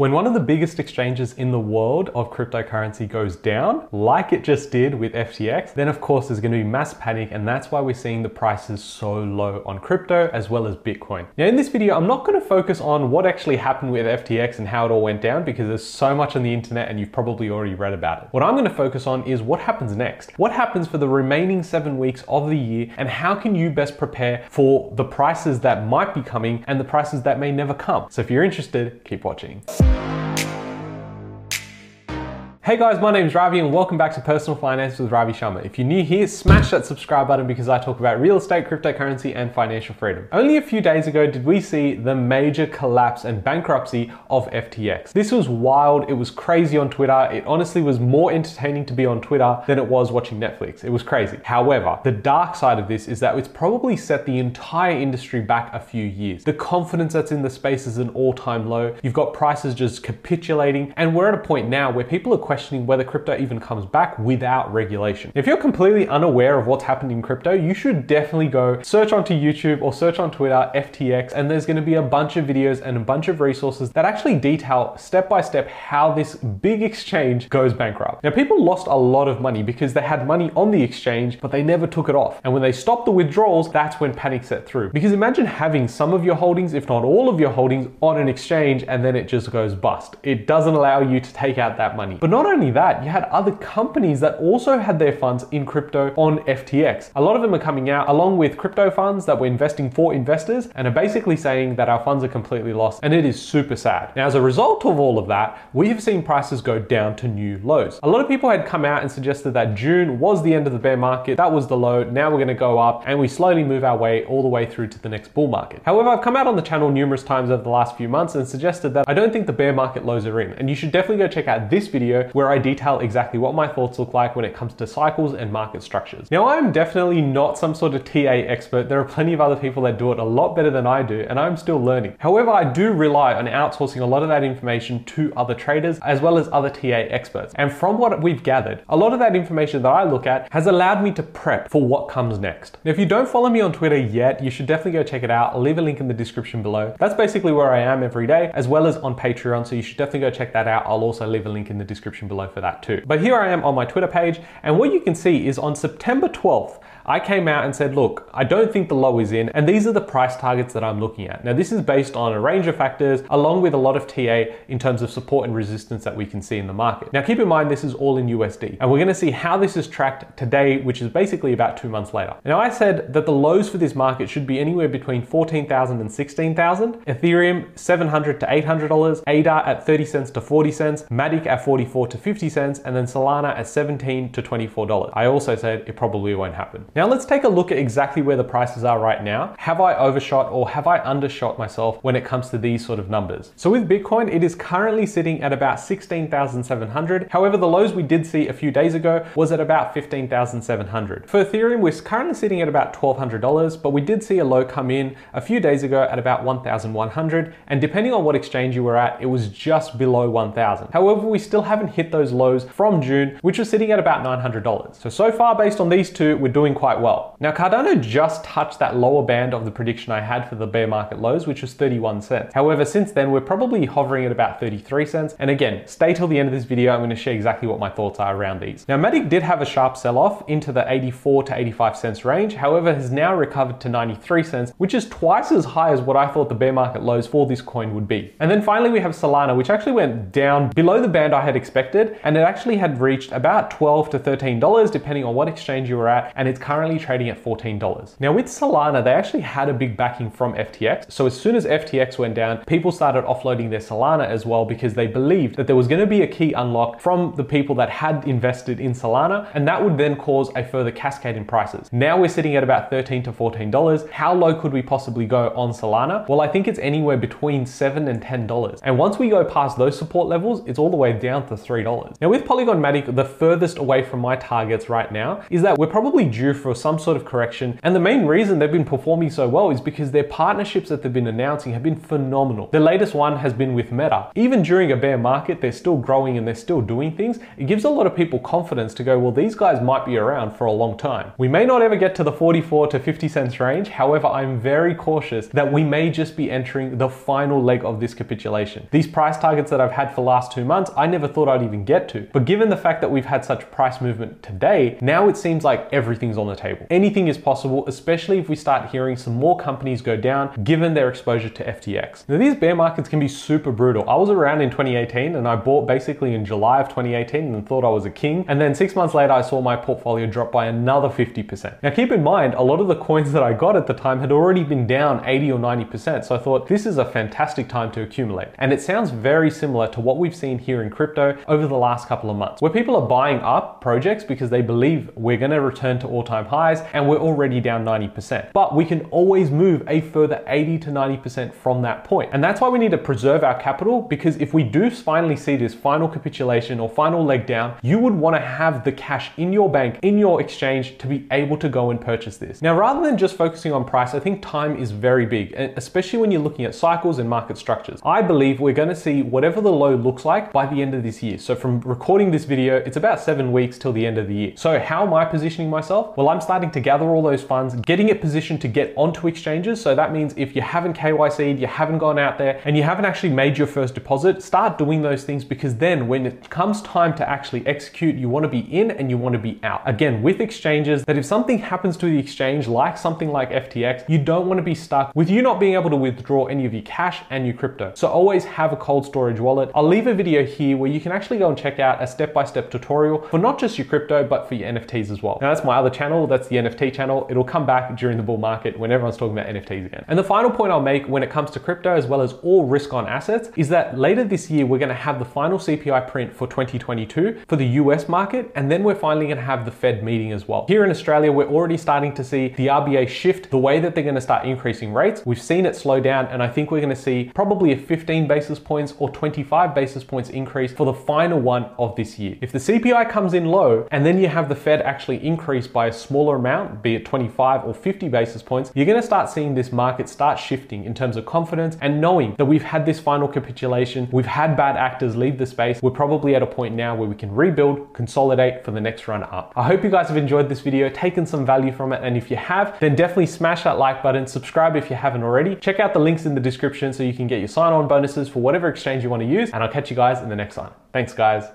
When one of the biggest exchanges in the world of cryptocurrency goes down, like it just did with FTX, then of course there's to be mass panic and that's why we're seeing the prices so low on crypto as well as Bitcoin. Now in this video, I'm not to focus on what actually happened with FTX and how it all went down because there's so much on the internet and you've probably already read about it. What I'm to focus on is what happens next. What happens for the remaining seven weeks of the year and how can you best prepare for the prices that might be coming and the prices that may never come. So if you're interested, keep watching. Hey guys, my name is Ravi and welcome back to Personal Finance with Ravi Sharma. If you're new here, smash that subscribe button because I talk about real estate, cryptocurrency, and financial freedom. Only a few days ago did we see the major collapse and bankruptcy of FTX. This was wild, it was crazy on Twitter. It honestly was more entertaining to be on Twitter than it was watching Netflix. It was crazy. However, the dark side of this is that it's probably set the entire industry back a few years. The confidence that's in the space is an all time low. You've got prices just capitulating, and we're at a point now where people are questioning whether crypto even comes back without regulation. If you're completely unaware of what's happened in crypto, you should definitely go search onto YouTube or search on Twitter FTX, and there's going to be a bunch of videos and a bunch of resources that actually detail step by step how this big exchange goes bankrupt. Now, people lost a lot of money because they had money on the exchange, but they never took it off. And when they stopped the withdrawals, that's when panic set through. Because imagine having some of your holdings, if not all of your holdings, on an exchange and then it just goes bust. It doesn't allow you to take out that money. But not only that, you had other companies that also had their funds in crypto on FTX. A lot of them are coming out along with crypto funds that were investing for investors and are basically saying that our funds are completely lost and it is super sad. Now, as a result of all of that, we have seen prices go down to new lows. A lot of people had come out and suggested that June was the end of the bear market, that was the low, now we're going to go up and we slowly move our way all the way through to the next bull market. However, I've come out on the channel numerous times over the last few months and suggested that I don't think the bear market lows are in and you should definitely go check out this video where I detail exactly what my thoughts look like when it comes to cycles and market structures. Now, I'm definitely not some sort of TA expert. There are plenty of other people that do it a lot better than I do, and I'm still learning. However, I do rely on outsourcing a lot of that information to other traders as well as other TA experts. And from what we've gathered, a lot of that information that I look at has allowed me to prep for what comes next. Now, if you don't follow me on Twitter yet, you should definitely go check it out. I'll leave a link in the description below. That's basically where I am every day, as well as on Patreon. So you should definitely go check that out. I'll also leave a link in the description below for that too. But here I am on my Twitter page, and what you can see is on September 12th, I came out and said, look, I don't think the low is in, and these are the price targets that I'm looking at. Now, this is based on a range of factors, along with a lot of TA in terms of support and resistance that we can see in the market. Now, keep in mind, this is all in USD, and we're gonna see how this is tracked today, which is basically about two months later. Now, I said that the lows for this market should be anywhere between 14,000 and 16,000, Ethereum 700 to $800, ADA at 30 cents to 40 cents, Matic at 44 to 50 cents, and then Solana at 17 to $24. I also said it probably won't happen. Now let's take a look at exactly where the prices are right now. Have I overshot or have I undershot myself when it comes to these sort of numbers? So with Bitcoin, it is currently sitting at about 16,700. However, the lows we did see a few days ago was at about 15,700. For Ethereum, we're currently sitting at about $1,200, but we did see a low come in a few days ago at about 1,100. And depending on what exchange you were at, it was just below 1,000. However, we still haven't hit those lows from June, which was sitting at about $900. So, so far based on these two, we're doing quite well. Now, Cardano just touched that lower band of the prediction I had for the bear market lows, which was 31 cents. However, since then, we're probably hovering at about 33 cents. And again, stay till the end of this video. I'm going to share exactly what my thoughts are around these. Now, Matic did have a sharp sell off into the 84 to 85 cents range. However, has now recovered to 93 cents, which is twice as high as what I thought the bear market lows for this coin would be. And then finally, we have Solana, which actually went down below the band I had expected. And it actually had reached about 12 to $13, depending on what exchange you were at. And it's currently trading at $14. Now with Solana, they actually had a big backing from FTX. So as soon as FTX went down, people started offloading their Solana as well because they believed that there was going to be a key unlock from the people that had invested in Solana, and that would then cause a further cascade in prices. Now we're sitting at about 13 to $14. How low could we possibly go on Solana? Well, I think it's anywhere between 7 and $10. And once we go past those support levels, it's all the way down to $3. $3. Now with Polygon Matic, the furthest away from my targets right now is that we're probably due for some sort of correction. And the main reason they've been performing so well is because their partnerships that they've been announcing have been phenomenal. The latest one has been with Meta. Even during a bear market, they're still growing and they're still doing things. It gives a lot of people confidence to go, well, these guys might be around for a long time. We may not ever get to the 44 to 50 cents range. However, I'm very cautious that we may just be entering the final leg of this capitulation. These price targets that I've had for the last two months, I never thought I'd even get to. But given the fact that we've had such price movement today, now it seems like everything's on the table. Anything is possible, especially if we start hearing some more companies go down given their exposure to FTX. Now, these bear markets can be super brutal. I was around in 2018 and I bought basically in July of 2018 and thought I was a king. And then six months later, I saw my portfolio drop by another 50%. Now, keep in mind, a lot of the coins that I got at the time had already been down 80 or 90%. So I thought this is a fantastic time to accumulate. And it sounds very similar to what we've seen here in crypto over the last couple of months, where people are buying up projects because they believe we're going to return to all time highs and we're already down 90%. But we can always move a further 80 to 90% from that point. And that's why we need to preserve our capital because if we do finally see this final capitulation or final leg down, you would want to have the cash in your bank, in your exchange to be able to go and purchase this. Now, rather than just focusing on price, I think time is very big, especially when you're looking at cycles and market structures. I believe we're going to see whatever the low looks like by the end of this year. So from recording this video, it's about seven weeks till the end of the year. So how am I positioning myself? Well, I'm starting to gather all those funds, getting it positioned to get onto exchanges. So that means if you haven't KYC'd, you haven't gone out there and you haven't actually made your first deposit, start doing those things because then when it comes time to actually execute, you want to be in and you want to be out. Again, with exchanges, that if something happens to the exchange, like something like FTX, you don't want to be stuck with you not being able to withdraw any of your cash and your crypto. So always have a cold storage wallet. I'll leave a video here where you can actually go and check out a step-by-step tutorial for not just your crypto, but for your NFTs as well. Now that's my other channel, that's the NFT channel. It'll come back during the bull market when everyone's talking about NFTs again. And the final point I'll make when it comes to crypto as well as all risk on assets is that later this year, we're gonna have the final CPI print for 2022 for the US market, and then we're finally gonna have the Fed meeting as well. Here in Australia, we're already starting to see the RBA shift the way that they're gonna start increasing rates. We've seen it slow down, and I think we're gonna see probably a 15 basis points or 25 basis points increase for the final one of this year. If the CPI comes in low, and then you have the Fed actually increase by a smaller amount, be it 25 or 50 basis points, you're gonna start seeing this market start shifting in terms of confidence and knowing that we've had this final capitulation, we've had bad actors leave the space, we're probably at a point now where we can rebuild, consolidate for the next run up. I hope you guys have enjoyed this video, taken some value from it, and if you have, then definitely smash that like button, subscribe if you haven't already. Check out the links in the description so you can get your sign on bonuses for whatever exchange you want to use, and I'll catch you guys in the next one. Thanks, guys.